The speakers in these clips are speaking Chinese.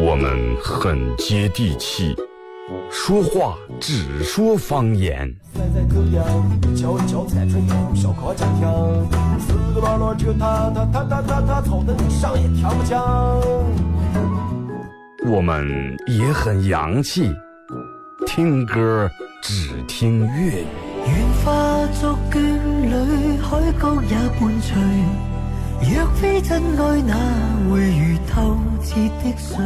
我们很接地气，说话只说方言。我们也很洋气，听歌只听粤语。愿化作眷侣，海角也伴随。若非真爱，哪会如透彻的水？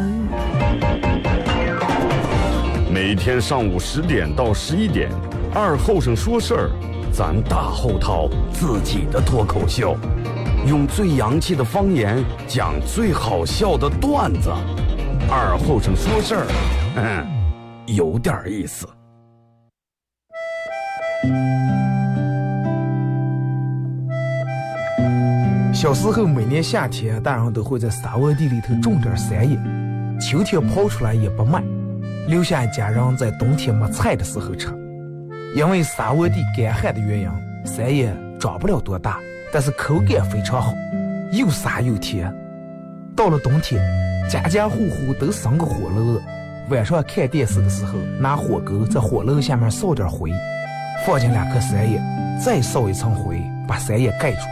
每天上午十点到十一点，二后生说事儿，咱大后套自己的脱口秀，用最洋气的方言讲最好笑的段子。二后生说事儿，嗯，有点意思。小时候，每年夏天，大人都会在沙窝地里头种点山野，秋天刨出来也不卖，留下家人在冬天没菜的时候吃。因为沙窝地干旱的原因，山野长不了多大，但是口感非常好，又沙又甜。到了冬天，家家户户都生个火炉，晚上看电视的时候，拿火钩在火炉下面烧点灰，放进两颗山野，再烧一层灰，把山野盖住。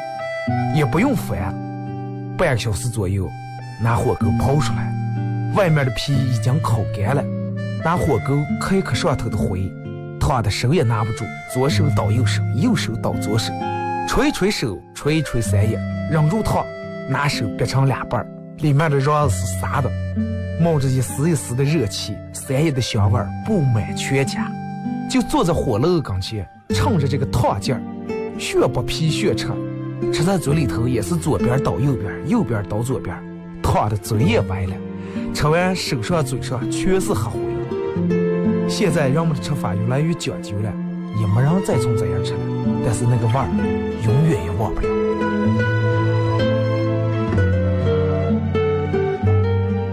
也不用翻，半个小时左右，拿火钩刨出来，外面的皮已经烤干了，拿火钩磕一磕上头的灰，烫的手也拿不住，左手倒右手，右手倒左手，捶一捶手，捶一捶三叶，忍住烫，拿手掰成两半，里面的瓤是沙的，冒着一丝一丝的热气，三叶的香味布满全家，就坐在火炉跟前，趁着这个烫劲儿，血不皮血吃。吃在嘴里头也是左边倒右边，右边倒左边，烫的嘴也歪了。吃完手上嘴上全是黑灰。现在人们的吃法越来越讲究了，也没人再从这样吃了。但是那个味儿永远也忘不了。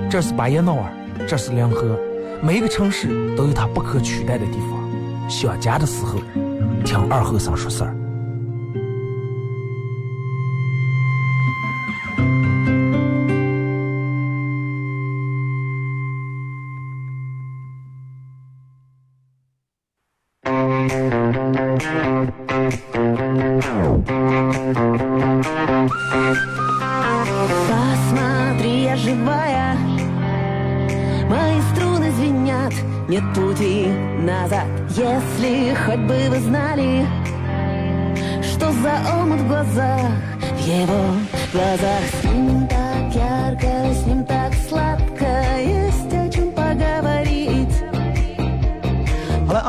这是巴彦淖尔，这是临河，每一个城市都有它不可取代的地方。想家的时候，听二后生说事儿。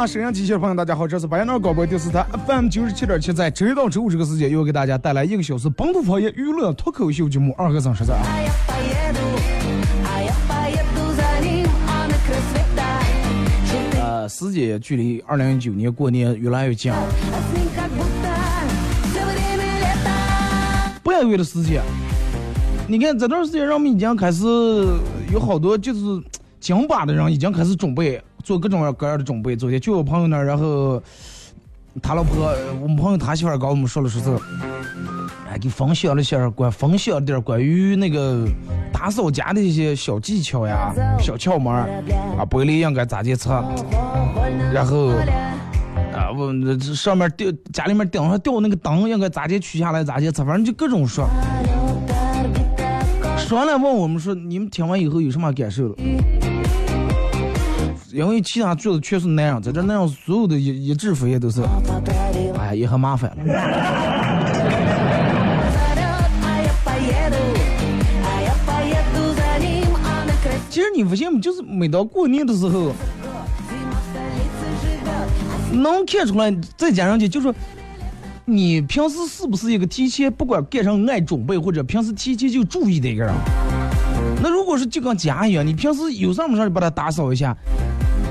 沈阳机械的朋友，大家好，这是白杨广播电视台 FM 九十七点七，在周一到周五这个时间，又给大家带来一个小时本土方言娱乐脱口秀节目《二和尚说事呃，时间距离二零一九年过年越来越近了，半个月的时间，你看这段时间，人们已经开始有好多就是 京巴的人已经开始准备。做各种各样的准备。昨天去我朋友那儿，然后他老婆，我们朋友他媳妇儿跟我们说了说是，哎，给分享了些关分享点关于那个打扫家的一些小技巧呀、小窍门啊，玻璃应该咋地擦，然后啊，我这上面吊家里面顶上吊那个灯应该咋地取下来咋地擦，反正就各种说。说完了问我们说，你们听完以后有什么感受了？因为其他做的全是男人，在这那样所有的一一制服也都是，哎，也很麻烦了。其实你发现没？就是每到过年的时候，能看出来，再加上去，就说你平时是不是一个提前不管干上爱准备，或者平时提前就注意的一个人？那如果是就跟家一样，你平时有事没事就把它打扫一下。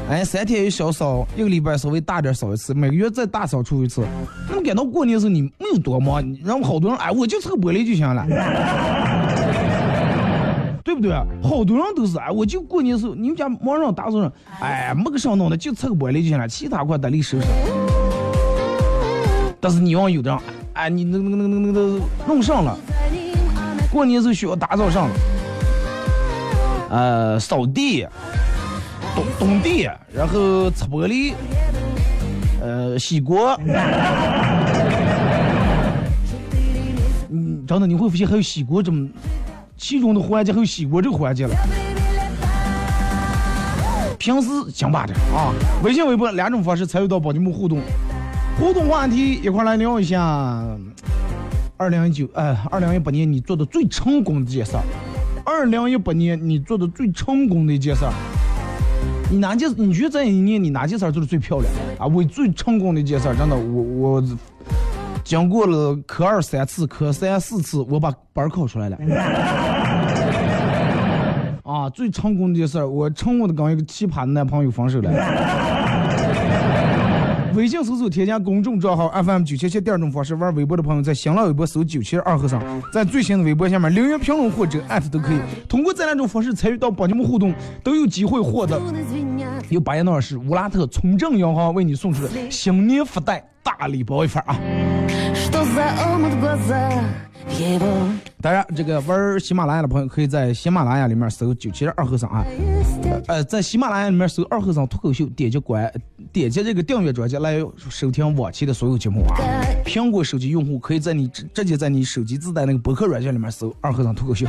哎，三天一小扫，一个礼拜稍微大点扫一次，每个月再大扫除一次。那么赶到过年的时候，你没有多忙，然后好多人哎，我就擦玻璃就行了，对不对？好多人都是哎，我就过年的时候，你们家忙上打扫上，哎，没个啥弄的，就擦个玻璃就行了，其他块得力收拾。但是你往有的人，哎，你那个那个那个那个弄上了，过年时候需要打扫上了，呃，扫地、咚咚地，然后擦玻璃，呃，洗锅。嗯，真的你会发现还有洗锅这么其中的环节，还有洗锅这个环节了。平时讲吧的啊，微信、微博两种方式参与到宝节目互动，互动话题一块来聊一下。二零一九，哎，二零一八年你做的最成功的一件事儿。二零一八年你做的最成功的一件事儿，你哪件？你觉得这一年你哪件事儿做的最漂亮啊？我最成功的一件事儿，真的，我我经过了科二三次，科三四次，我把本考出来了。啊，最成功的一件事儿，我成功的跟一个奇葩的男朋友分手了。微信搜索添加公众账号 FM 九七七，第二种方式玩微博的朋友在新浪微博搜九七二和尚，在最新的微博下面留言评论或者艾特都可以。通过这两种方式参与到帮你们互动，都有机会获得由巴彦淖尔市乌拉特村镇银行为你送出的新年福袋大礼包一份啊！当然，这个玩喜马拉雅的朋友可以在喜马拉雅里面搜九七二和尚啊，呃，在喜马拉雅里面搜二和尚脱口秀，点击关。点击这个订阅专辑来收听往期的所有节目啊！苹果手机用户可以在你直接在你手机自带那个博客软件里面搜“二和尚脱口秀”。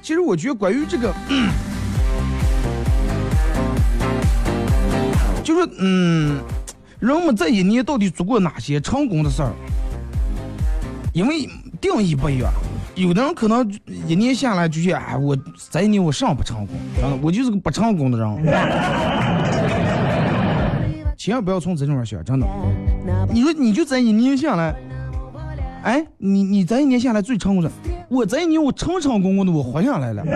其实我觉得关于这个，就是嗯，人们这一年到底做过哪些成功的事儿？因为定义不一样，有的人可能一年下来就觉得，哎，我这一年我上不成功，我就是个不成功的人。千万不要从这种上想，真的。你说你就这一年下来，哎，你你这一年下来最成功的，我这一年我成成功功的我活下来了。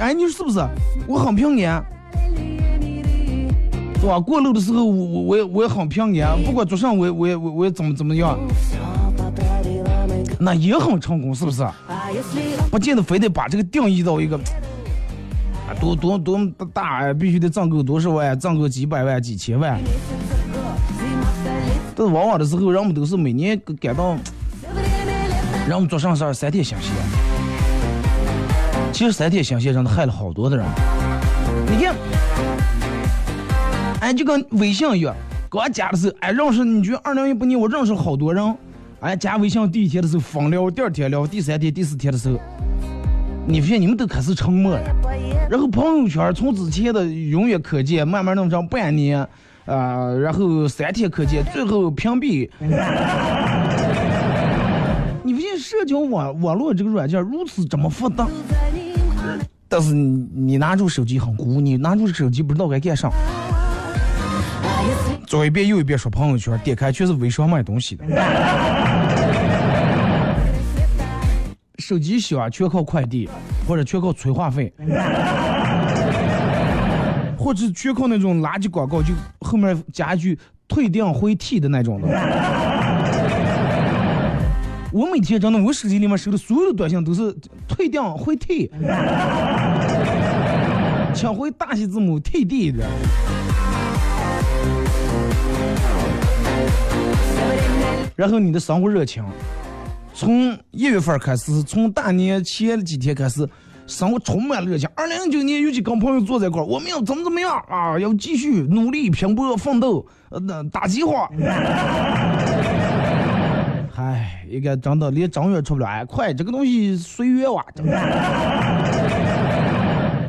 哎，你说是不是？我很平安。是吧？过路的时候，我我我也我也很平安，不管做啥，我也我也我也怎么怎么样，那也很成功，是不是？不见得非得把这个定义到一个啊多多多大，必须得挣够多少万，挣够几百万、几千万。但是往往的时候，人们都是每年感到，人们做啥事儿三天新鲜。其实三天新鲜，真的害了好多的人。你看。哎，就跟微信一样，刚加的时候，哎，认识你觉得二零一八年我认识好多人，哎，加微信第一天的时候疯聊，第二天聊，第三天、第四天的时候，你发现你们都开始沉默了。然后朋友圈从之前的永远可见，慢慢弄成半年，啊，然后三天可见，最后屏蔽。你发现社交网网络这个软件如此这么复杂，但是你拿住手机很孤，你拿住手机不知道该干啥。左一遍右一遍刷朋友圈，点开全是微商卖东西的。手机响全靠快递，或者全靠催话费，或者全靠那种垃圾广告，就后面加一句退订回替的那种的。我每天真的，我手机里面收的所有的短信都是退订回替，请回大写字母 TD 的。然后你的生活热情，从一月份开始，从大年前几天开始，生活充满了热情。二零一九年，尤其跟朋友坐在一块儿，我们要怎么怎么样啊？要继续努力拼搏奋斗，呃，打计划。唉，应该真的连正月出不了，快，这个东西随缘哇，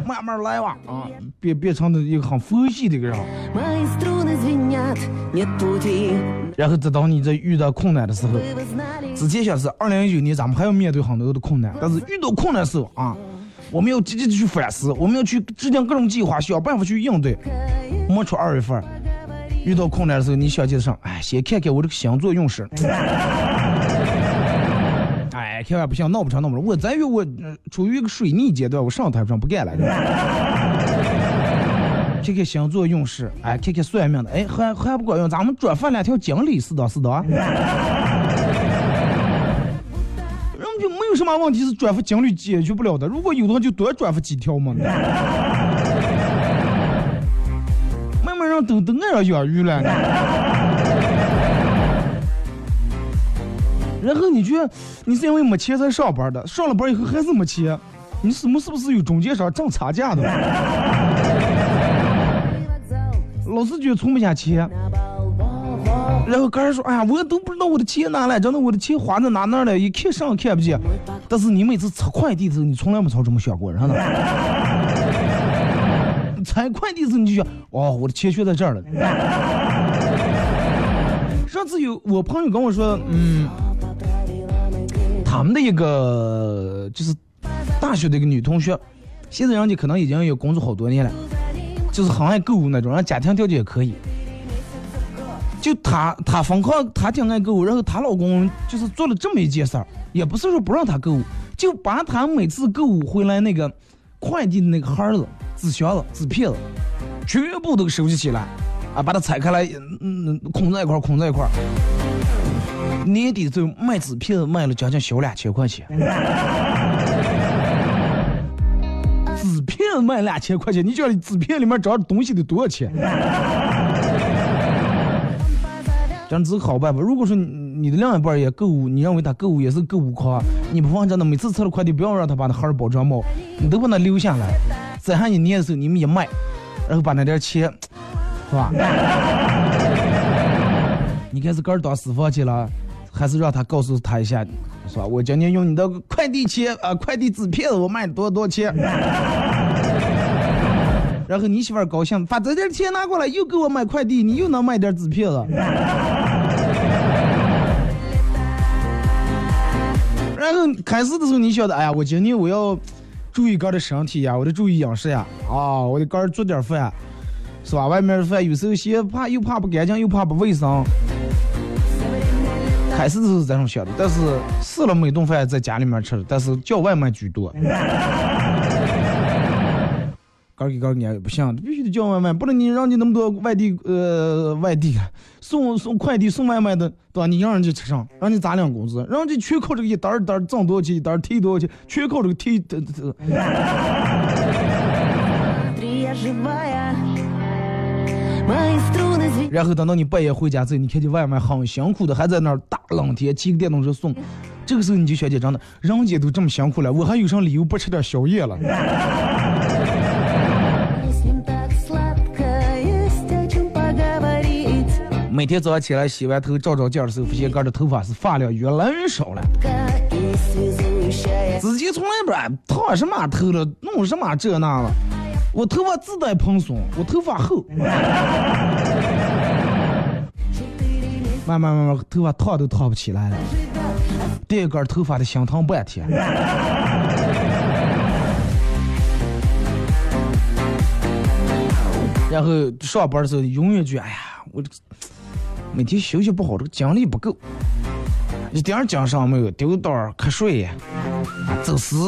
慢慢来哇啊，别别成的一个很佛系的一个人。然后直到你在遇到困难的时候，之前想是二零一九年咱们还要面对很多的困难，但是遇到困难的时候啊，我们要积极的去反思，我们要去制定各种计划，想办法去应对。没出二月份，遇到困难的时候，你想接上，哎，先看看我这个星座运势。哎，千万不行，闹不成闹不成。我咱月我处于一个水逆阶段，我上台不上不干了。看看星座运势，哎，看看算命的，哎，还还不管用，咱们转发两条锦鲤，是的，是的。人们就没有什么问题是转发锦鲤解决不了的，如果有的话就多转发几条嘛。人都都爱上养鱼了。然后你觉你是因为没钱才上班的，上了班以后还是没钱，你什么是不是有中介商挣差价的？老是觉得存不下钱，然后个人说：“哎呀，我都不知道我的钱哪来，真的我的钱花在哪哪了，一看上看不见。”但是你每次拆快递的时候，你从来没曾这么想过，然后呢。拆快递的时候你就想：“哦，我的钱全在这儿了。”上次有我朋友跟我说，嗯，他们的一个就是大学的一个女同学，现在人家可能已经有工作好多年了。就是很爱购物那种，然后家庭条件也可以。就她，她疯狂，她挺爱购物。然后她老公就是做了这么一件事儿，也不是说不让她购物，就把她每次购物回来那个快递的那个盒子、纸箱子、纸片子，全部都收集起来，啊，把它拆开来，嗯嗯，空在一块儿，空在一块儿。年底就卖纸片子卖了将近小两千块钱。卖两千块钱，你觉得纸片里面装的东西得多少钱？这样子好办法。如果说你的另一半也购物，你认为他购物也是购物狂，你不妨真的每次拆了快递，不要让他把那盒包装包，你都把它留下来，在下一年的时候你们一卖，然后把那点钱，是吧？你看是个儿当私房去了，还是让他告诉他一下？是吧？我今天用你的快递钱啊，快递纸片我卖多多钱？然后你媳妇儿高兴，把这点钱拿过来，又给我买快递，你又能买点纸片子。然后开始的时候你晓得，哎呀，我今天我要注意哥的身体呀，我得注意饮食呀，啊，我得个儿做点饭，是吧？外面的饭有时候嫌怕又怕不干净，又怕不卫生。开始的时候是这种想的，但是试了每顿饭在家里面吃，但是叫外卖居多。哥给哥你不行，必须得叫外卖，不能你让你那么多外地呃外地送送快递送外卖的，对吧？你让人家吃上，让你咋两工资？让人家全靠这个一单儿单儿挣多少钱，一单儿提多少钱，全靠这个提。然后等到你半夜回家之后，你看见外卖很辛苦的还在那儿大冷天骑个电动车送，这个时候你就想起真的，人家都这么辛苦了，我还有啥理由不吃点宵夜了？每天早上起来洗完头照照镜的时候，发现哥的头发是发量越来越少了。自己从来不烫什么头了，弄什么这那了。我头发自带蓬松，我头发厚，慢慢慢慢头发烫都烫不起来了，第一根头发的心疼半天。然后上班的时候永远就哎呀，我这每天休息不好，这个精力不够，一点精神没有，丢刀瞌睡，走神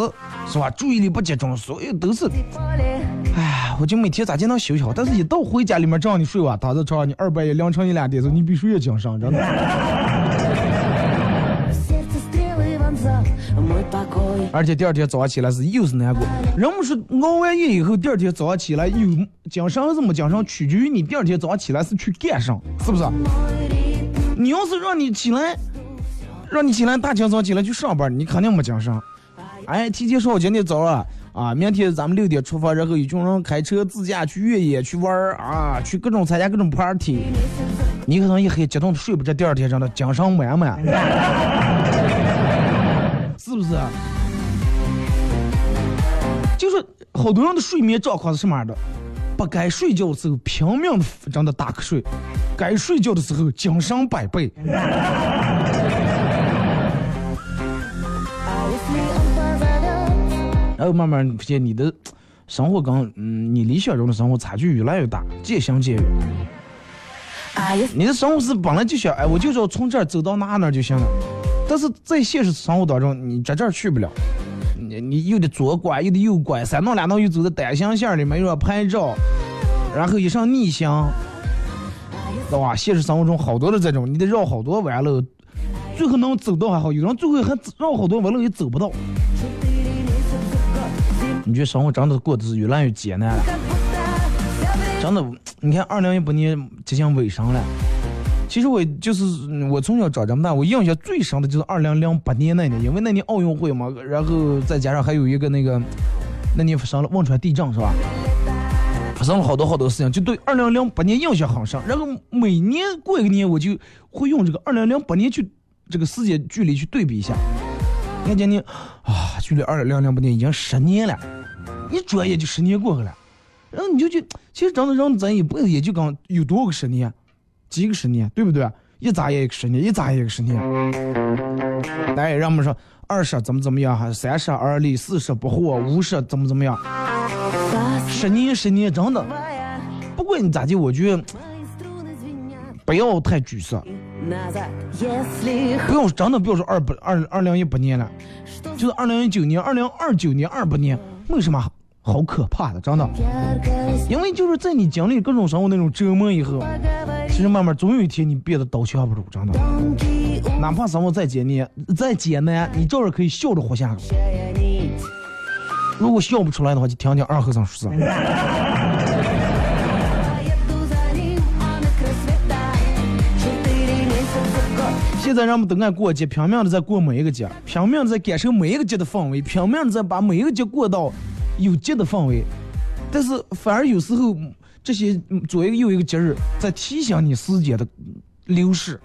是吧？注意力不集中，所有都是。哎，我就每天咋就能休息好？但是一到回家里面，这样你睡吧，躺在床上，你二半夜凌晨一两点钟，你比谁也精神，真的。而且第二天早上起来是又是难过。人们说熬完夜以后，第二天早上起来有精神是没精神，取决于你第二天早上起来是去干啥，是不是？你要是让你起来，让你起来大清早起来去上班，你肯定没精神。哎，提前说好今天早上。啊，明天咱们六点出发，然后一群人开车自驾去越野去玩儿啊，去各种参加各种 party。你可能一黑激动的睡不着，第二天真的精神满满，是不是？就是好多人的睡眠状况是什么样的？不该睡觉的时候拼命的真的打瞌睡，该睡觉的时候精神百倍。然后慢慢发现你的生活跟嗯你理想中的生活差距越来越大，渐行渐远。你的生活是本来就想哎，我就要从这儿走到哪哪就行了，但是在现实生活当中，你在这儿去不了，你又得左拐又得右拐，三道两道又走在单行线里面又要拍照，然后一上逆行，知道吧？现实生活中好多的这种，你得绕好多弯路，最后能走到还好，有人最后还绕好多弯路也走不到。你觉得生活真的过得越来越艰难了？真的，你看二零一八年即将尾声了。其实我就是我从小长这么大，我印象最深的就是二零零八年那年，因为那年奥运会嘛，然后再加上还有一个那个那年发生了汶川地震是吧？发生了好多好多事情，就对二零零八年印象很深。然后每年过一个年，我就会用这个二零零八年去这个时间距离去对比一下。你看今年啊，距离二零零八年已经十年了，一转眼就十年过去了。然后你就去，其实真的人咱一辈子也就刚有多少个十年。几个十年，对不对？一眨眼一个十年，一眨眼一个十年。来，让我们说二十怎么怎么样哈，三十而立，四十不惑，五十怎么怎么样。十年十年，真的，不管你咋地，我觉得不要太沮丧。不用，真的不要说二不二二零一八年了，就是二零一九年、二零二九年、二八年，为什么好可怕的？真的，因为就是在你经历各种生活那种折磨以后。其实慢慢总有一天你变得刀枪不入，真的。哪怕生活再艰难，再艰难，你照样可以笑着活下去。如果笑不出来的话，就听听二和尚说啥。现在人们都爱过节，拼命的在过每一个节，拼命的在感受每一个节的氛围，拼命的在把每一个节过到有节的氛围。但是反而有时候。这些左一个右一个节日，在提醒你时间的流逝。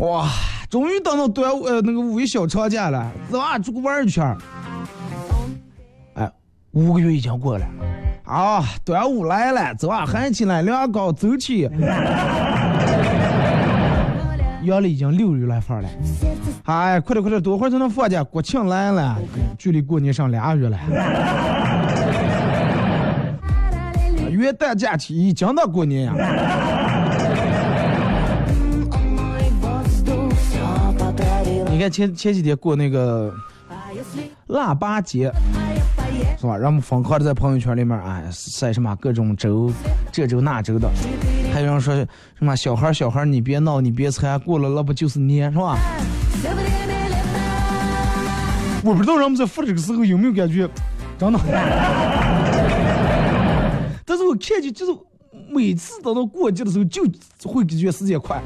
哇，终于等到端午呃那个五一小长假了，走啊出去玩一圈。哎，五个月已经过了，啊，端午来了，走啊喊起来，凉糕走起。阳历已经六月来份了，哎，快点快点，多会儿才能放假？国庆来了，距离过年剩俩月了。元旦假期已经到过年呀！你看前前几天过那个腊八节，是吧？让我们疯狂的在朋友圈里面啊晒什么各种粥，这粥那粥的。还有人说什么小孩小孩你别闹你别猜，过了那不就是年是吧？我不知道人们在发这个时候有没有感觉，真的。我看见就是每次等到过节的时候，就会感觉时间快，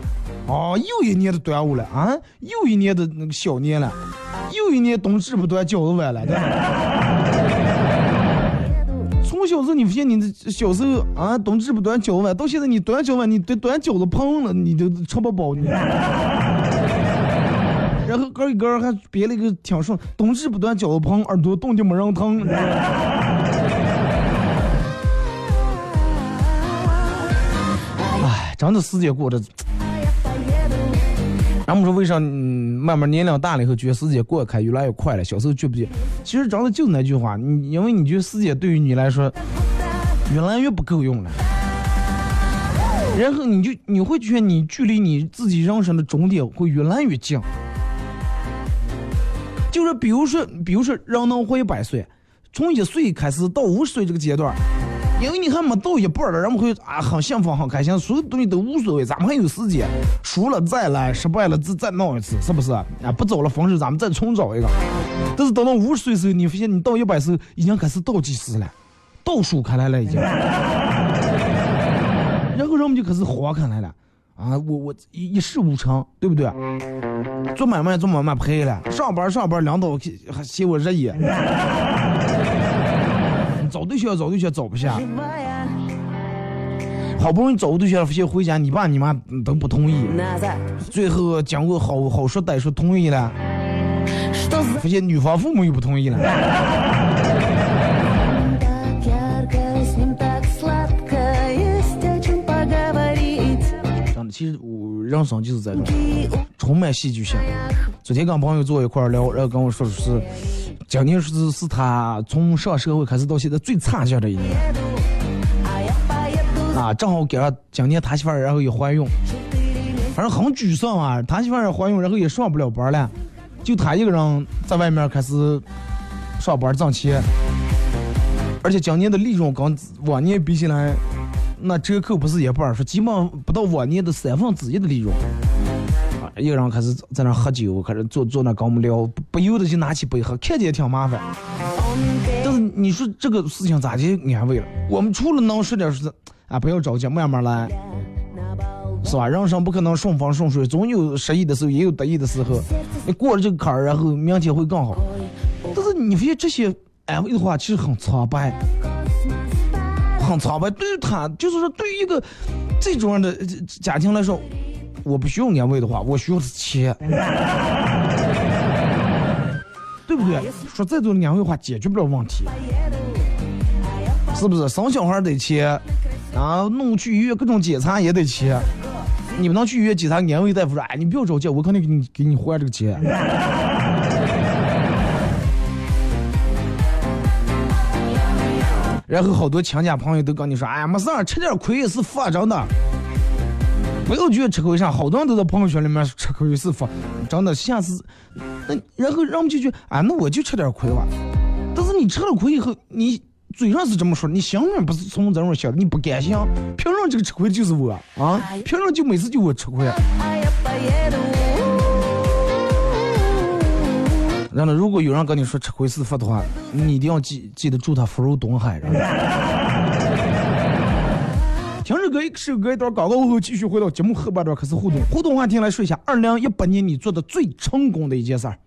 哦，又一年的端午了啊，又一年的那个小年了，又一年冬至不端饺子碗了。从小时候你发现你的小时候啊，冬至不端饺子碗，到现在你端饺子碗，你端端饺子碰了，你都吃不饱你。然后哥一哥还编了一个挺顺，冬至不端饺子碰，耳朵冻得没人疼。真的时间过得，咱们说为啥？嗯，慢慢年龄大了以后，觉得时间过得开，越来越快了。小时候觉不觉？其实真的就那句话，你因为你觉得时间对于你来说越来越不够用了，然后你就你会觉得你距离你自己人生的终点会越来越近。就是比如说，比如说人能活一百岁，从一岁开始到五十岁这个阶段。因为你还没到一半儿了，人们会啊很幸福很开心，所有东西都无所谓，咱们还有时间，输了再来，失败了再再闹一次，是不是？啊，不走了分手，咱们再重找一个。但是等到五十岁时候，你发现你到一百岁已经开始倒计时了，倒数开来了已经。然后人们就开始活开来了，啊，我我一事无成，对不对？做买卖做买卖赔了，上班上班领导还嫌我热议。找对象找对象找不下，好不容易找个对象，发现回家你爸你妈都不同意，最后经过好好说歹说同意了，发现女方父母又不同意了。真的，其实我人生就是这种充满戏剧性。昨天跟朋友坐一块聊，然后跟我说的是。今年是是他从上社会开始到现在最差劲的一年，啊，正好赶上今年他媳妇儿然后也怀孕，反正很沮丧啊。他媳妇儿怀孕，然后也上不了班了，就他一个人在外面开始上班挣钱，而且今年的利润跟往年比起来，那折扣不是一半，说基本不到往年的三分之一的利润。一个人开始在那喝酒，开始坐坐那跟我们聊，不由得就拿起杯喝，看见也挺麻烦。但是你说这个事情咋就安慰了？我们除了能说点是啊，不要着急，慢慢来，是吧？人生不可能顺风顺水，总有失意的时候，也有得意的时候。你过了这个坎儿，然后明天会更好。但是你发现这些安慰的话，其实很苍白，很苍白。对于他，就是说，对于一个这种样的家庭来说，我不需要安慰的话，我需要的是钱。对不对？说再多的安慰话解决不了问题，是不是？生小孩得钱，啊，弄去医院各种检查也得钱。你们能去医院检查，安慰大夫说：“哎，你不要着急，我肯定给你给你还这个钱。”然后好多亲戚朋友都跟你说：“哎，没事儿，吃点亏也是福，真的。”不要觉得吃亏啥，好多人都在朋友圈里面吃亏是福，真的。下次，那然后人们就觉得，啊，那我就吃点亏吧。但是你吃了亏以后，你嘴上是这么说，你心里不是从这种想的，你不甘心。凭什么这个吃亏的就是我啊？凭什么就每次就我吃亏？然后，如果有人跟你说吃亏是福的话，你一定要记记得祝他福如东海。听着歌，首歌一段广告后，继续回到节目后半段，开始互动。互动话题来说一下，二零一八年你做的最成功的一件事儿。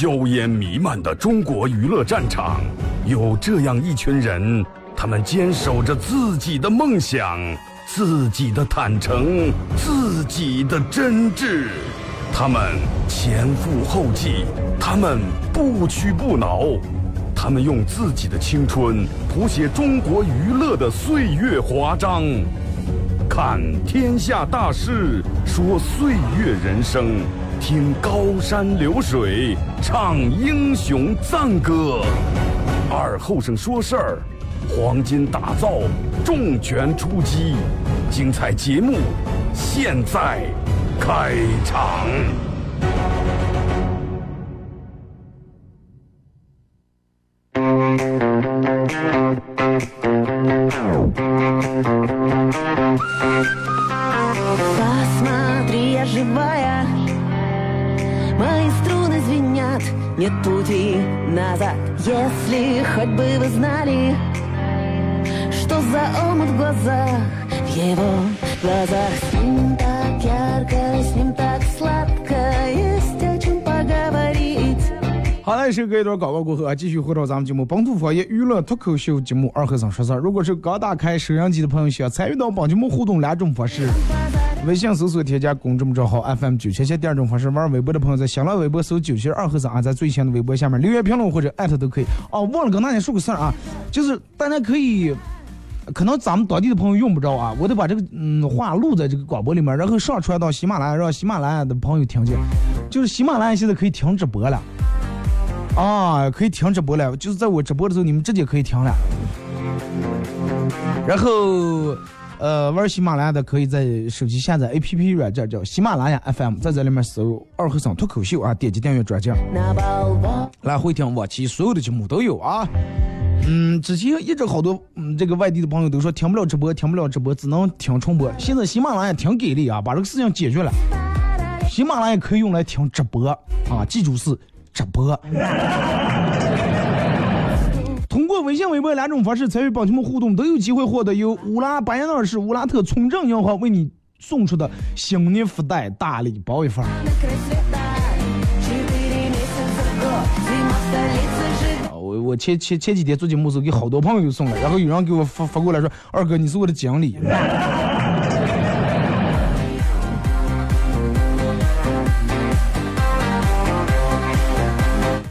硝烟弥漫的中国娱乐战场，有这样一群人，他们坚守着自己的梦想，自己的坦诚，自己的真挚。他们前赴后继，他们不屈不挠，他们用自己的青春谱写中国娱乐的岁月华章。看天下大事，说岁月人生，听高山流水，唱英雄赞歌。二后生说事儿，黄金打造，重拳出击，精彩节目现在开场。好嘞，是隔一段广告过后啊，继续回到咱们节目《本土方言娱乐脱口秀》节目二和尚说事儿。如果是刚打开收音机的朋友，想参与到本节目互动两种方式：微信搜索添加公众账号 FM 九七七；第二种方式，玩微博的朋友在新浪微博搜九七二和尚啊，在最新的微博下面留言评论或者艾特都可以。哦，忘了跟大家说个事儿啊，就是大家可以。可能咱们当地的朋友用不着啊，我得把这个嗯话录在这个广播里面，然后上传到喜马拉雅，让喜马拉雅的朋友听见。就是喜马拉雅现在可以听直播了。啊，可以停直播了，就是在我直播的时候，你们直接可以停了。然后，呃，玩喜马拉雅的可以在手机下载 APP 软件叫喜马拉雅 FM，在这里面搜“二和尚脱口秀”啊，点击订阅专辑，来回听往期所有的节目都有啊。嗯，之前一直好多嗯这个外地的朋友都说听不了直播，听不了直播，只能听重播。现在喜马拉雅挺给力啊，把这个事情解决了。喜马拉雅可以用来听直播啊，记住是直播。通过微信、微博两种方式参与帮你们互动，都有机会获得由乌拉白羊市乌拉特村镇银行为你送出的新年福袋大礼包一份。我我前前前几天做节目时候给好多朋友送了，然后有人给我发发过来说，二哥你是我的奖励。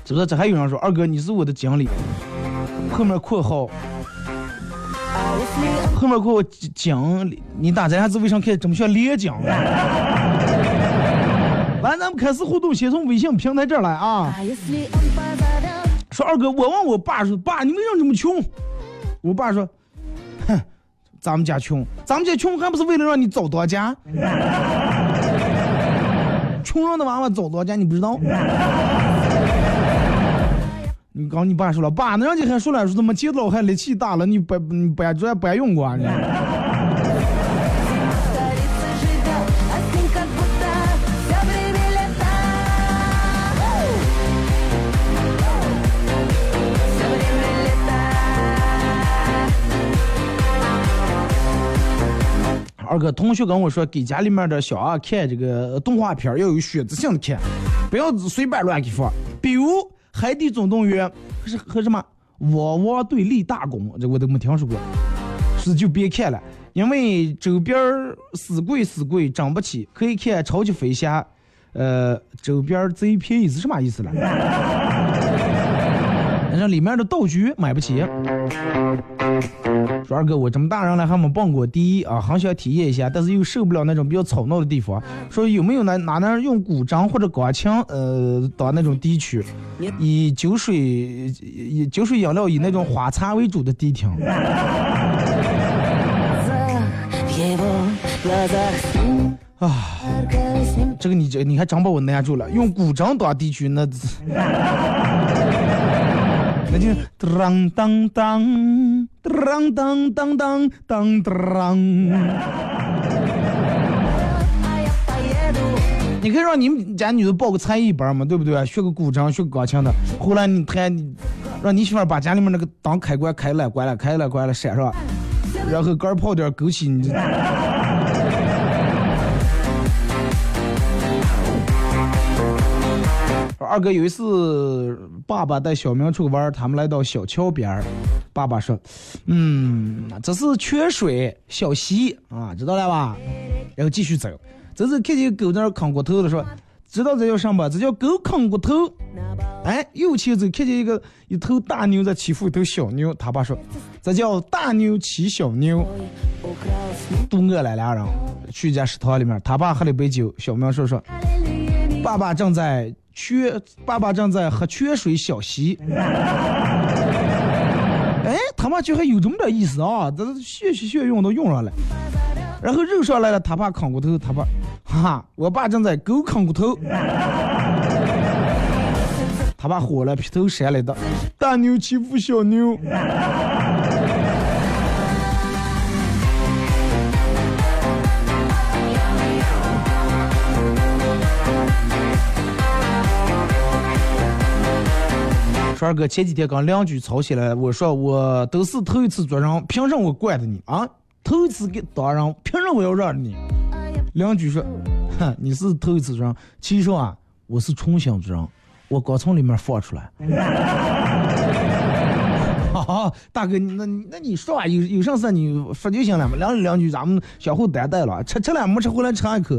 是不是？这还有人说二哥你是我的经理，后面括号，后面括号经理，你打咱俩字为啥开这么像连讲？完，咱们开始互动，先从微信平台这儿来啊。说二哥，我问我爸说，爸你为什么这么穷？我爸说，哼，咱们家穷，咱们家穷还不是为了让你早当家？穷人的娃娃早当家，你不知道？你刚你爸说了，爸，那让你还说了说怎么接老汉力气大了，你白你白主要白用过、啊。你二哥，同学跟我说，给家里面的小娃、看这个动画片要有选择性的看，不要随便乱给放。比如海底总动员》可是和什么《汪汪队立大功》，这我都没听说过，是就别看了，因为周边死贵死贵，涨不起。可以看《超级飞侠》，呃，周边儿贼便宜是什么意思了？像里面的道具买不起。说二哥，我这么大人了还没蹦过迪啊，很想体验一下，但是又受不了那种比较吵闹的地方。说有没有哪哪能用古筝或者钢枪，呃，打那种低区，以酒水、以酒水饮料、以那种花茶为主的低厅。啊，这个你这你还真把我难住了，用古筝打低区那。那就当当当，当当当当当当。你可以让你们家女的报个才艺班嘛，对不对？学个古筝，学个钢琴的。后来你他，让你媳妇把家里面那个当开关开了，关了，开了，关了，删是吧？然后搁儿泡点枸杞。二哥有一次，爸爸带小明出去玩，他们来到小桥边儿，爸爸说：“嗯，这是缺水小溪啊，知道了吧？”然后继续走，这是看见狗在那儿啃骨头的说：“知道这叫什么？这叫狗啃骨头。”哎，又去走，看见一个一头大牛在欺负一头小牛，他爸说：“这叫大牛欺小牛。”肚饿了，俩人去一家食堂里面，他爸喝了杯酒，小明说说。爸爸正在缺，爸爸正在喝缺水小溪。哎，他妈就还有这么点意思啊！这血血血用都用上了，然后肉上来了，他爸啃骨头，他爸，哈哈，我爸正在狗啃骨头。他爸火了，劈头扇了的大牛欺负小牛。川哥前几天跟邻居吵起来，我说我都是头一次做人，凭什么我惯着你啊？头一次给当人，凭什么我要让着你？邻居说，哼，你是头一次做人，其实啊，我是重新做人，我刚从里面放出来。好，大哥，那那你说啊，有有啥事你说就行了嘛。两邻居咱们相互担待了，吃吃了没吃回来尝一口。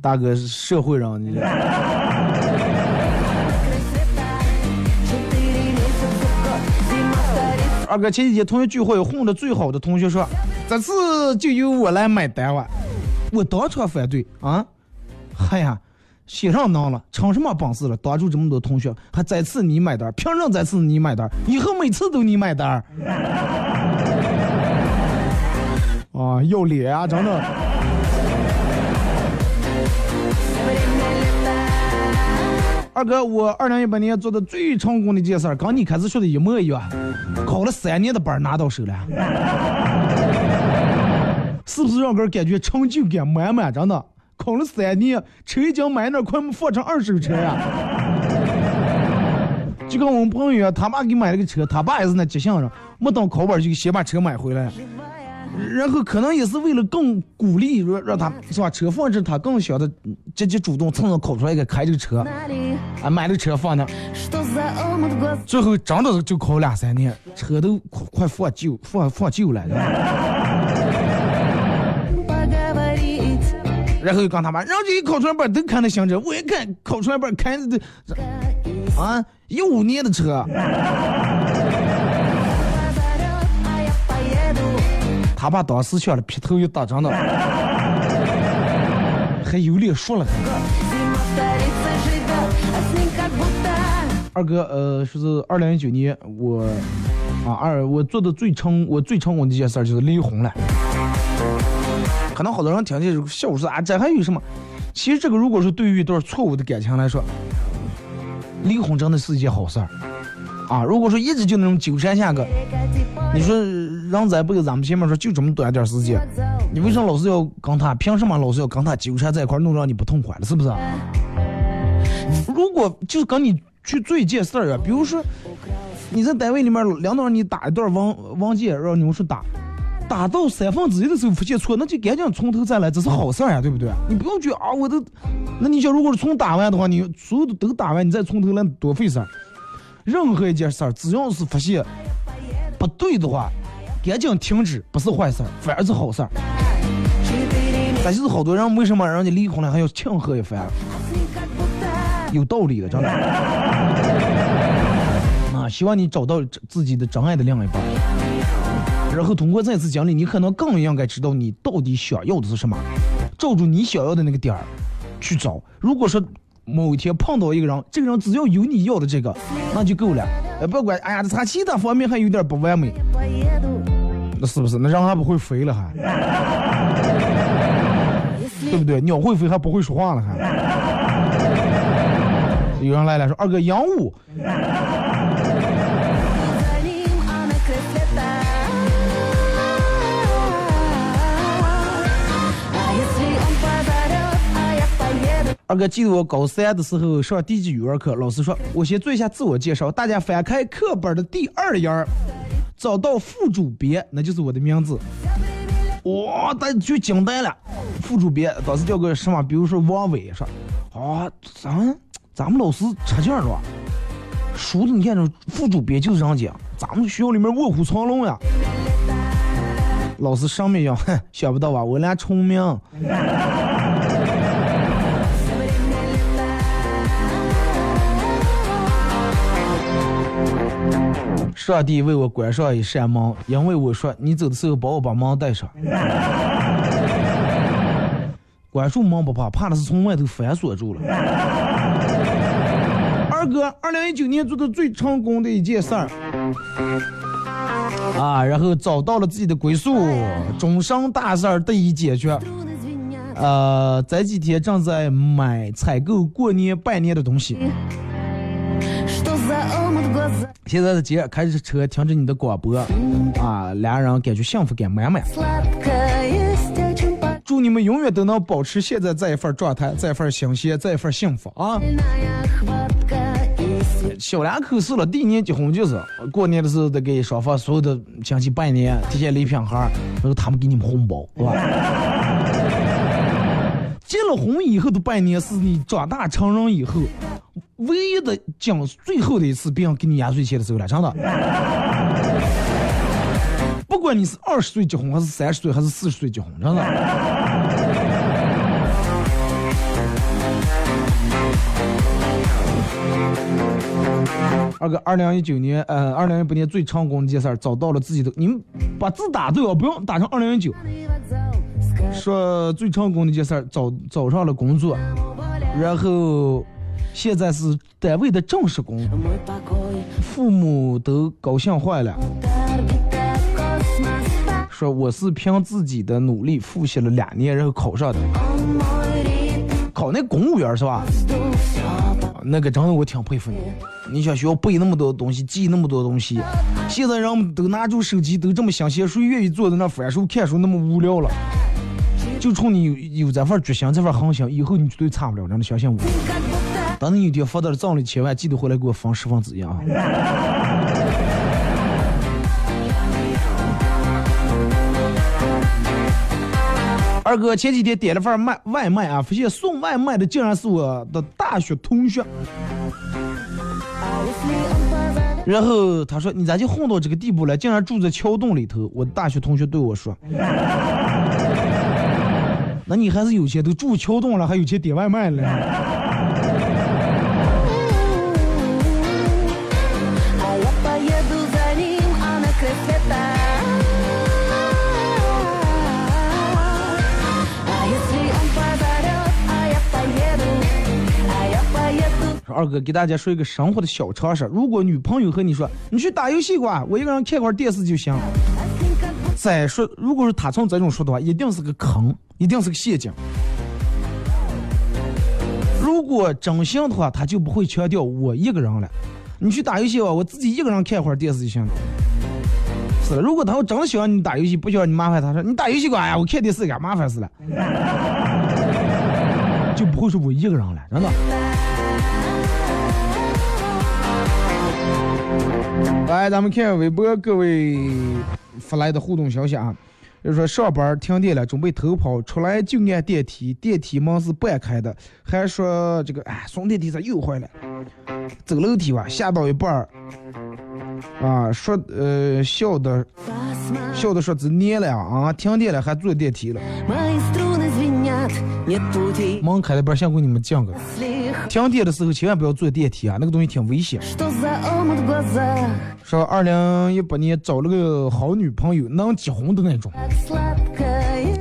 大哥是社会人，你这。二哥前几天同学聚会，混的最好的同学说：“这次就由我来买单了。”我当场反对啊！哎呀，写上当了，成什么本事了？当住这么多同学，还再次你买单？凭什么再次你买单？以后每次都你买单？啊，要脸啊，真的！二哥，我二零一八年做的最成功的一件事，跟你开始说的一模一样，考了三年的班拿到手了，是不是让哥感觉成就感满满？真的，考了三年，车已经买那快放成二手车呀。就跟我们朋友一样，他爸给买了个车，他爸也是那急性子，没等考本就先把车买回来。然后可能也是为了更鼓励，让让他是吧？车放这，他更晓得积极主动，蹭着考出来一个开这个车，啊，买了车放那，最后真的就考两三年，车都快快放旧，放放旧了。然后就跟他妈，然后就一考出来本都看那行车，我一看考出来本开的，啊，一五年的车。他爸当时想了，劈头又打，真的，还有脸说了。二哥，呃，说是二零一九年，我啊二我做的最成我最成功的一件事就是离婚了。可能好多人听见笑说啊，这还有什么？其实这个如果说对于一段错误的感情来说，离婚真的是一件好事儿啊。如果说一直就那种纠缠下个，你说。人在不就咱们前面说就这么短点时间，你为什么老是要跟他？凭什么老是要跟他纠缠在一块，弄让你不痛快了？是不是？如果就是跟你去做一件事儿啊，比如说你在单位里面领导让你打一段文文件，让你们去打，打到三分之一的时候发现错，那就赶紧从头再来，这是好事儿呀，对不对？你不用觉啊，我都，那你想如果是从打完的话，你所有的都打完，你再从头来多费事儿。任何一件事儿，只要是发现不对的话。赶紧停止不是坏事儿，反而是好事儿。但就是好多人为什么人家离婚了还要庆贺一番？有道理的，真的。啊，希望你找到自己的真爱的另一半，然后通过这次经历，你可能更应该知道你到底想要的是什么，照住你想要的那个点儿去找。如果说某一天碰到一个人，这个人只要有你要的这个，那就够了。呃，不管，哎呀，他其他方面还有点不完美，那是不是？那人还不会飞了还，对不对？鸟会飞还不会说话了还。有人来了说：“二哥，鹦鹉。”二哥记得我高三的时候上地级语文课，老师说我先做一下自我介绍，大家翻开课本的第二页，找到副主编，那就是我的名字。哇，大家就惊呆了。副主编当时叫个什么，比如说王伟说，啊，咱咱们老师差劲了，书子你看这副主编就是这样讲，咱们学校里面卧虎藏龙呀。老师上面讲，哼，想不到吧，我俩聪明。上帝为我关上一扇门，因为我说你走的时候帮我把门带上。关住门不怕，怕的是从外头反锁住了。二哥，二零一九年做的最成功的一件事儿啊，然后找到了自己的归宿，终生大事儿得以解决。呃，这几天正在买采购过年拜年的东西。现在的姐开着车，听着你的广播，啊，俩人感觉幸福感满满。祝你们永远都能保持现在这一份状态，这一份新鲜，这一份幸福啊！小两口是了，第一年结婚就是过年的时候得给双方所有的亲戚拜年，提前礼品盒，然后他们给你们红包，是吧？结了婚以后的半年是你长大成人以后唯一的讲最后的一次别人给你压岁钱的时候了，真的。不管你是二十岁结婚，还是三十岁，还是四十岁结婚，真的。二哥，二零一九年，呃，二零一八年最成功的一件事儿，找到了自己的。你们把字打对哦，不用打成二零一九。说最成功的一件事儿，找找上了工作，然后现在是单位的正式工，父母都高兴坏了。说我是凭自己的努力复习了两年，然后考上的，考那公务员是吧？那个真的我挺佩服你。你想需要背那么多东西，记那么多东西，现在人们都拿住手机，都这么新鲜，谁愿意坐在那翻书看书那么无聊了？就冲你有有这份决心，这份恒心，以后你绝对差不了，真的相信我。等你有天发到了账里千万，记得回来给我分十分之一啊！二哥前几天点了份卖外卖啊，发现送外卖的竟然是我的大学同学。然后他说：“你咋就混到这个地步了？竟然住在桥洞里头。”我大学同学对我说：“ 那你还是有钱，都住桥洞了，还有钱点外卖了。”二哥给大家说一个生活的小常识：如果女朋友和你说你去打游戏吧，我一个人看会儿电视就行。再说，如果是他从这种说的话，一定是个坑，一定是个陷阱。如果真行的话，他就不会强调我一个人了。你去打游戏吧，我自己一个人看会儿电视就行了。是的，如果他要真喜欢你打游戏，不需要你麻烦他说你打游戏吧，哎呀，我看电视干麻烦死了，就不会说我一个人了，真的。来，咱们看微博各位发来的互动消息啊，就说上班停电了，准备偷跑出来就按电梯，电梯门是半开的，还说这个哎，送电梯咋又坏了，走楼梯吧，下到一半儿，啊，说呃笑的笑的说是年了啊，停电了还坐电梯了。门开了不，先给你们讲个，停电的时候千万不要坐电梯啊，那个东西挺危险。说二零一八年找了个好女朋友，能结婚的那种。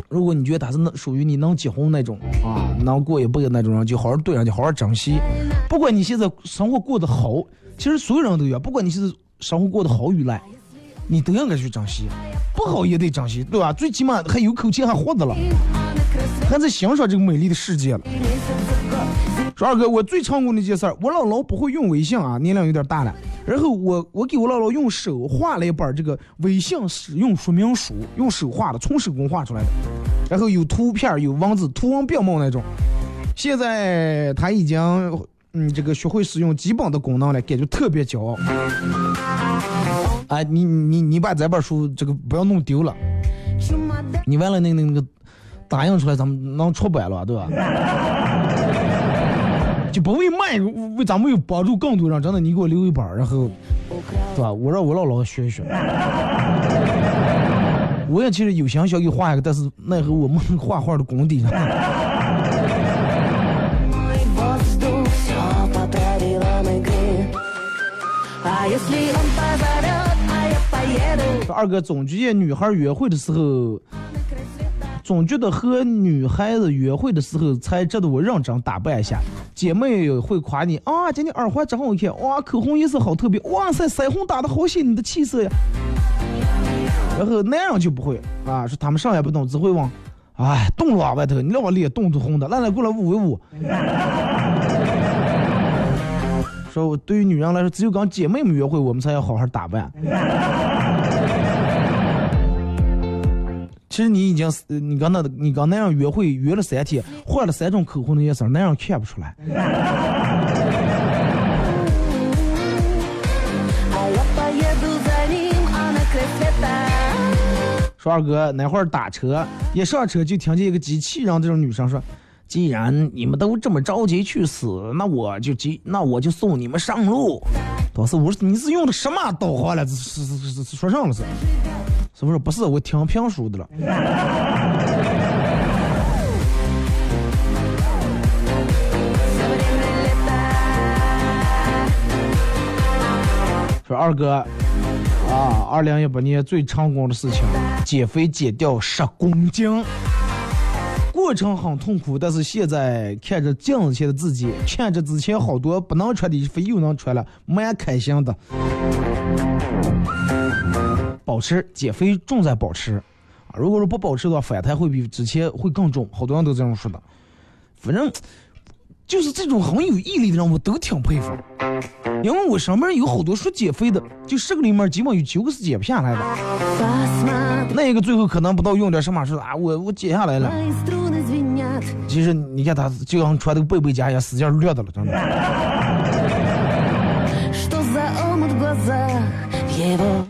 如果你觉得她是能属于你能结婚那种啊，能过一辈子那种人，就好好对人家，好好珍惜。不管你现在生活过得好，其实所有人都要。不管你现在生活过得好与赖，你都应该去珍惜。不好也得珍惜，对吧？最起码还有口气，还活着了。还在欣赏这个美丽的世界了。说二哥，我最成功的一件事儿，我姥姥不会用微信啊，年龄有点大了。然后我我给我姥姥用手画了一本这个微信使用说明书，用手画的，从手工画出来的。然后有图片有文字，图文并茂那种。现在他已经嗯这个学会使用基本的功能了，感觉特别骄傲。哎，你你你把这本书这个不要弄丢了。你完了那个那个打印出来，咱们能出版了，对吧？不为卖，为咱们有帮助更多人，真的，你给我留一半，然后，是吧？我让我姥姥学一学。我也其实有想想给画一个，但是奈何我们画画的功底。这二哥总结：女孩约会的时候。总觉得和女孩子约会的时候才值得我认真打扮一下。姐妹会夸你啊，今天耳环真好看，哇，口红颜色好特别，哇塞，腮红打的好显你的气色呀。然后男人就不会啊，说他们啥也不懂，只会往，哎，冻了外头，你让我脸冻都红的，来来过来捂一捂。说对于女人来说，只有跟姐妹们约会，我们才要好好打扮。其实你已经你跟那你跟那人约会约了三天换了三种口红的颜色男人看不出来。说二哥那会儿打车一上车就听见一个机器人这种女生说既然你们都这么着急去死那我就急那我就送你们上路。老师我说你是用的什么导航了？是是是是说上了是？是不是？不是，我听评书的了。说二哥，啊，二零一八年最成功的事情，减肥减掉十公斤。过程很痛苦，但是现在看着镜子前的自己，看着之前好多不能穿的衣服又能穿了，蛮开心的。保持减肥重在保持，啊，如果说不保持的话，反弹会比之前会更重，好多人都这样说的。反正就是这种很有毅力的人，我都挺佩服，因为我身边有好多说减肥的，就十个里面基本有九个是减不下来的。那个最后可能不到用点什么说啊，我我减下来了。其实你看他就像穿那个背背夹一样，使劲掠的了，真的。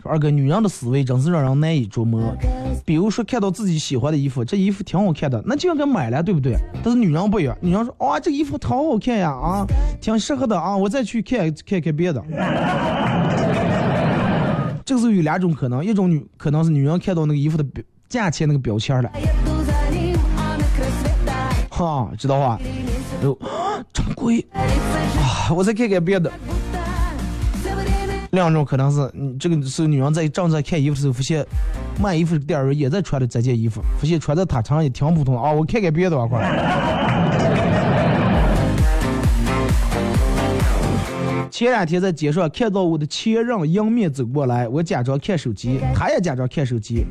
二哥，女人的思维真是让人难以琢磨。比如说看到自己喜欢的衣服，这衣服挺好看的，那就应该买了，对不对？但是女人不一样，女人说：“哇，这衣服好好看呀，啊，挺适合的啊，我再去看看看别的。”这个是有两种可能，一种女可能是女人看到那个衣服的价钱那个标签了。啊，知道吧？哟，啊，真贵！啊，我再看看别的。两种可能是，你这个是女人在正在看衣服的时候，发现卖衣服的店员也在穿着这件衣服，发现穿在她身上也挺普通的啊，我看看别的吧，快。前两天在街上看到我的前任迎面走过来，我假装看手机，他也假装看手机，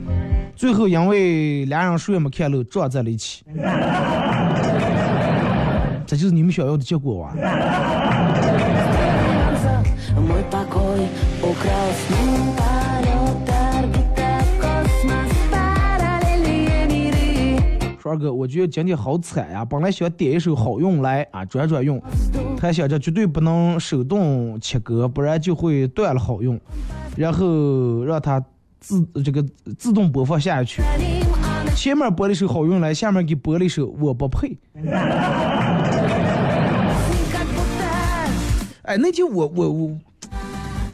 最后因为俩人谁也没看漏，撞在了一起。这就是你们想要的结果啊！二哥，我觉得今天好惨呀！本来想点一首好用来啊转转用，他想着绝对不能手动切割，不然就会断了好用，然后让它自这个自动播放下去。前面播了一首好用来，下面给播了一首我不配。哎，那天我我我。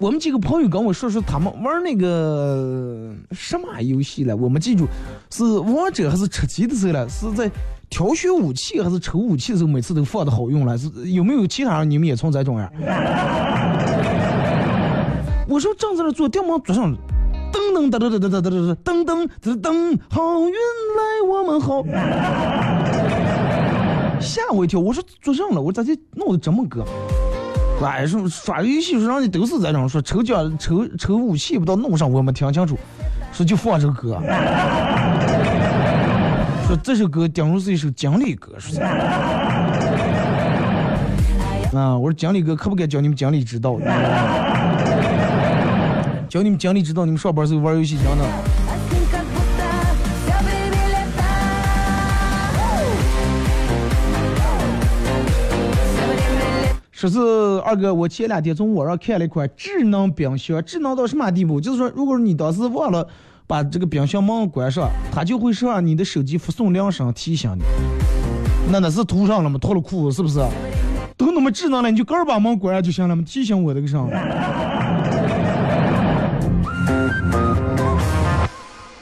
我们几个朋友跟我说说他们玩那个什么游戏了，我没记住，是王者还是吃鸡的时候了？是在挑选武器还是抽武器的时候，每次都放的好用了？是有没有其他人你们也从这种样？我说正在那做，电门桌上。噔噔噔噔噔噔噔噔噔噔噔噔，好运来我们好，吓我一跳！我说做上了，我咋就弄得这么个？哎，说耍游戏说让你都是这种，说抽奖抽抽武器不知道弄上，我没听清楚，说就放这个歌，说这首歌顶如是一首奖励歌，说是。啊，我说奖励歌可不该教你们奖励之道，教你们奖励之道，你们上班时候玩游戏讲的。说是二哥，我前两天从网上看了一款智能冰箱，智能到什么地步？就是说，如果你当时忘了把这个冰箱门关上，它就会让你的手机发送铃声提醒你。那那是涂上了吗？脱了裤子是不是？都那么智能了，你就个儿把门关上就行了嘛，提醒我这个声。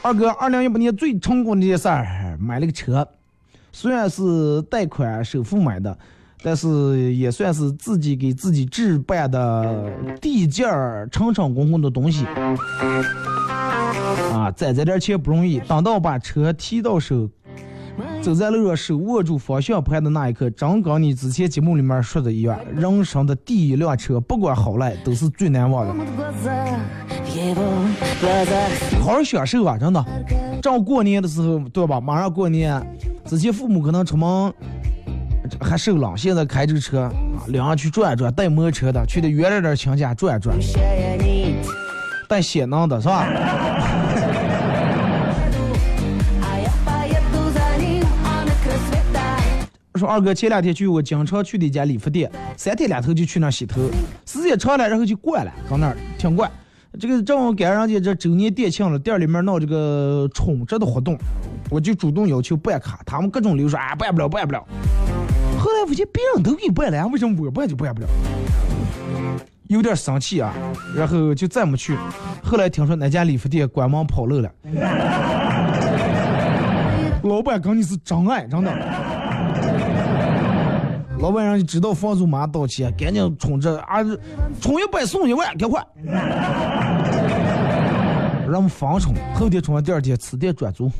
二哥，二零一八年最成功的一件事儿，买了个车，虽然是贷款首付买的，但是也算是自己给自己置办的地件儿成长公共的东西。啊攒这点钱不容易等到把车提到手走在路上手握住方向盘的那一刻正跟你之前节目里面说的一样人生的第一辆车不管好赖都是最难忘的。好好享受吧真的。正过年的时候对吧马上过年之前父母可能出门还受冷，现在开这个车啊，两人去转转，带摩托车的，去的远点点亲家转转，带血囊的是吧？说二哥前两天去我经常去的一家理发店，三天两头就去那洗头，时间长了然后就惯了，搁那儿挺惯。这个正好赶上去这周年店庆了，店里面闹这个充值的活动，我就主动要求办卡，他们各种流说啊办不了。办不了后来发现别人都给办了，为什么我办就办不了？有点生气啊，然后就再没去。后来听说那家理发店关门跑路了，老板跟你是真爱，真的。老板让你知道房租马上到期，赶紧充值啊！充一百送一万，赶快！让我们房充，后天充完第二天此店转租。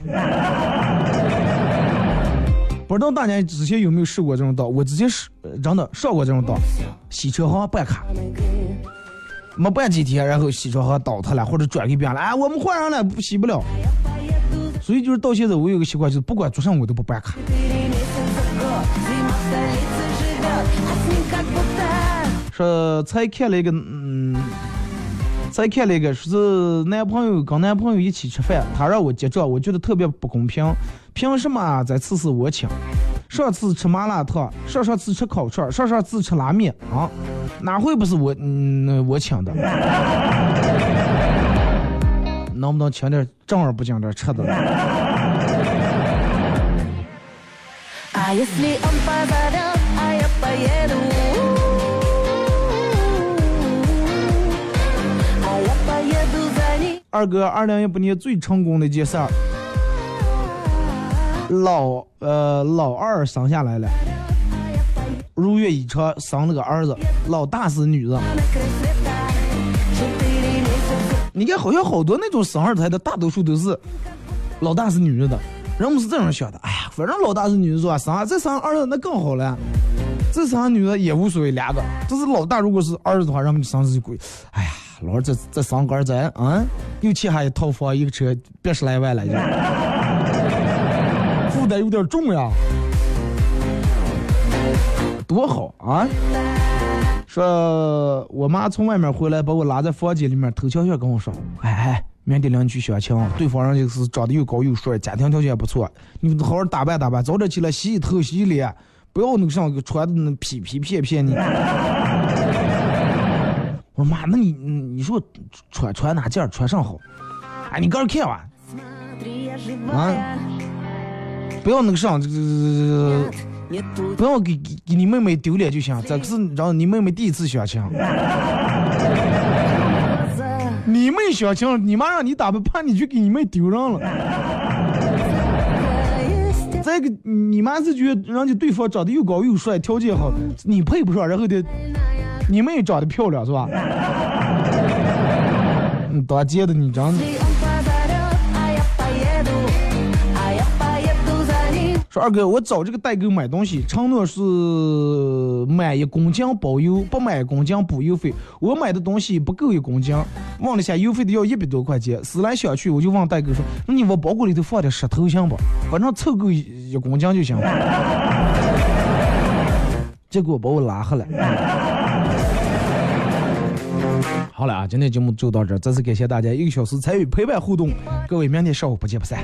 不知道大家之前有没有试过这种道？我之前是真的上过这种道，洗车行办卡，没办几天，然后洗车行倒塌了，或者转给别人了，哎，我们换上了，不洗不了。所以就是到现在，我有个习惯，就是不管做什么我都不办卡。说才开了一个，嗯。才看了一个，说是男朋友跟男朋友一起吃饭，他让我结账，我觉得特别不公平，凭什么啊这次是我请？上次吃麻辣烫，上上次吃烤串，上上次吃拉面啊，哪回不是我嗯我请的？能不能请点正儿八经点吃的？二哥，二零一八年最成功的一件事儿，老呃老二生下来了，如愿以偿生了个儿子，老大是女的。你看，好像好多那种生二胎的，大多数都是老大是女的，人们是这样想的。哎呀，反正老大是女的，是吧？生再生儿子那更好了。这生个女的也无所谓，两个。这是老大，如果是儿子的话，让你生子就贵。哎呀，老二这这生个儿子，啊，又欠下一套房一个车，别十来万了，就负担有点重呀。多好啊！说我妈从外面回来，把我拉在房间里面，偷悄悄跟我说：“哎哎，明天领你去相亲，对方人就是长得又高又帅，家庭条件也不错，你好好打扮打扮，早点起来洗洗头洗洗脸，不要那个上穿的那痞痞片片你。”妈那你你说穿穿哪件穿上好哎你刚看完啊不要那个上这个不要给给你妹妹丢脸就行这是让你妹妹第一次相亲。你妹相亲你妈让你打扮怕你去给你妹丢人了。再个你妈是觉得人家对方长得又高又帅条件好你配不上然后得你们也长得漂亮是吧？嗯，当接的你长得。说二哥，我找这个代购买东西，承诺是买一公斤包邮，不买公斤补邮费。我买的东西不够一公斤，问了一下邮费得要一百多块钱。思来想去，我就问代购说：“那你往包裹里头放点石头行不？反正凑够一公斤就行了。”结果把我拉黑了。好了啊，今天节目就到这儿，再次感谢大家一个小时参与陪伴互动，各位明天上午不见不散。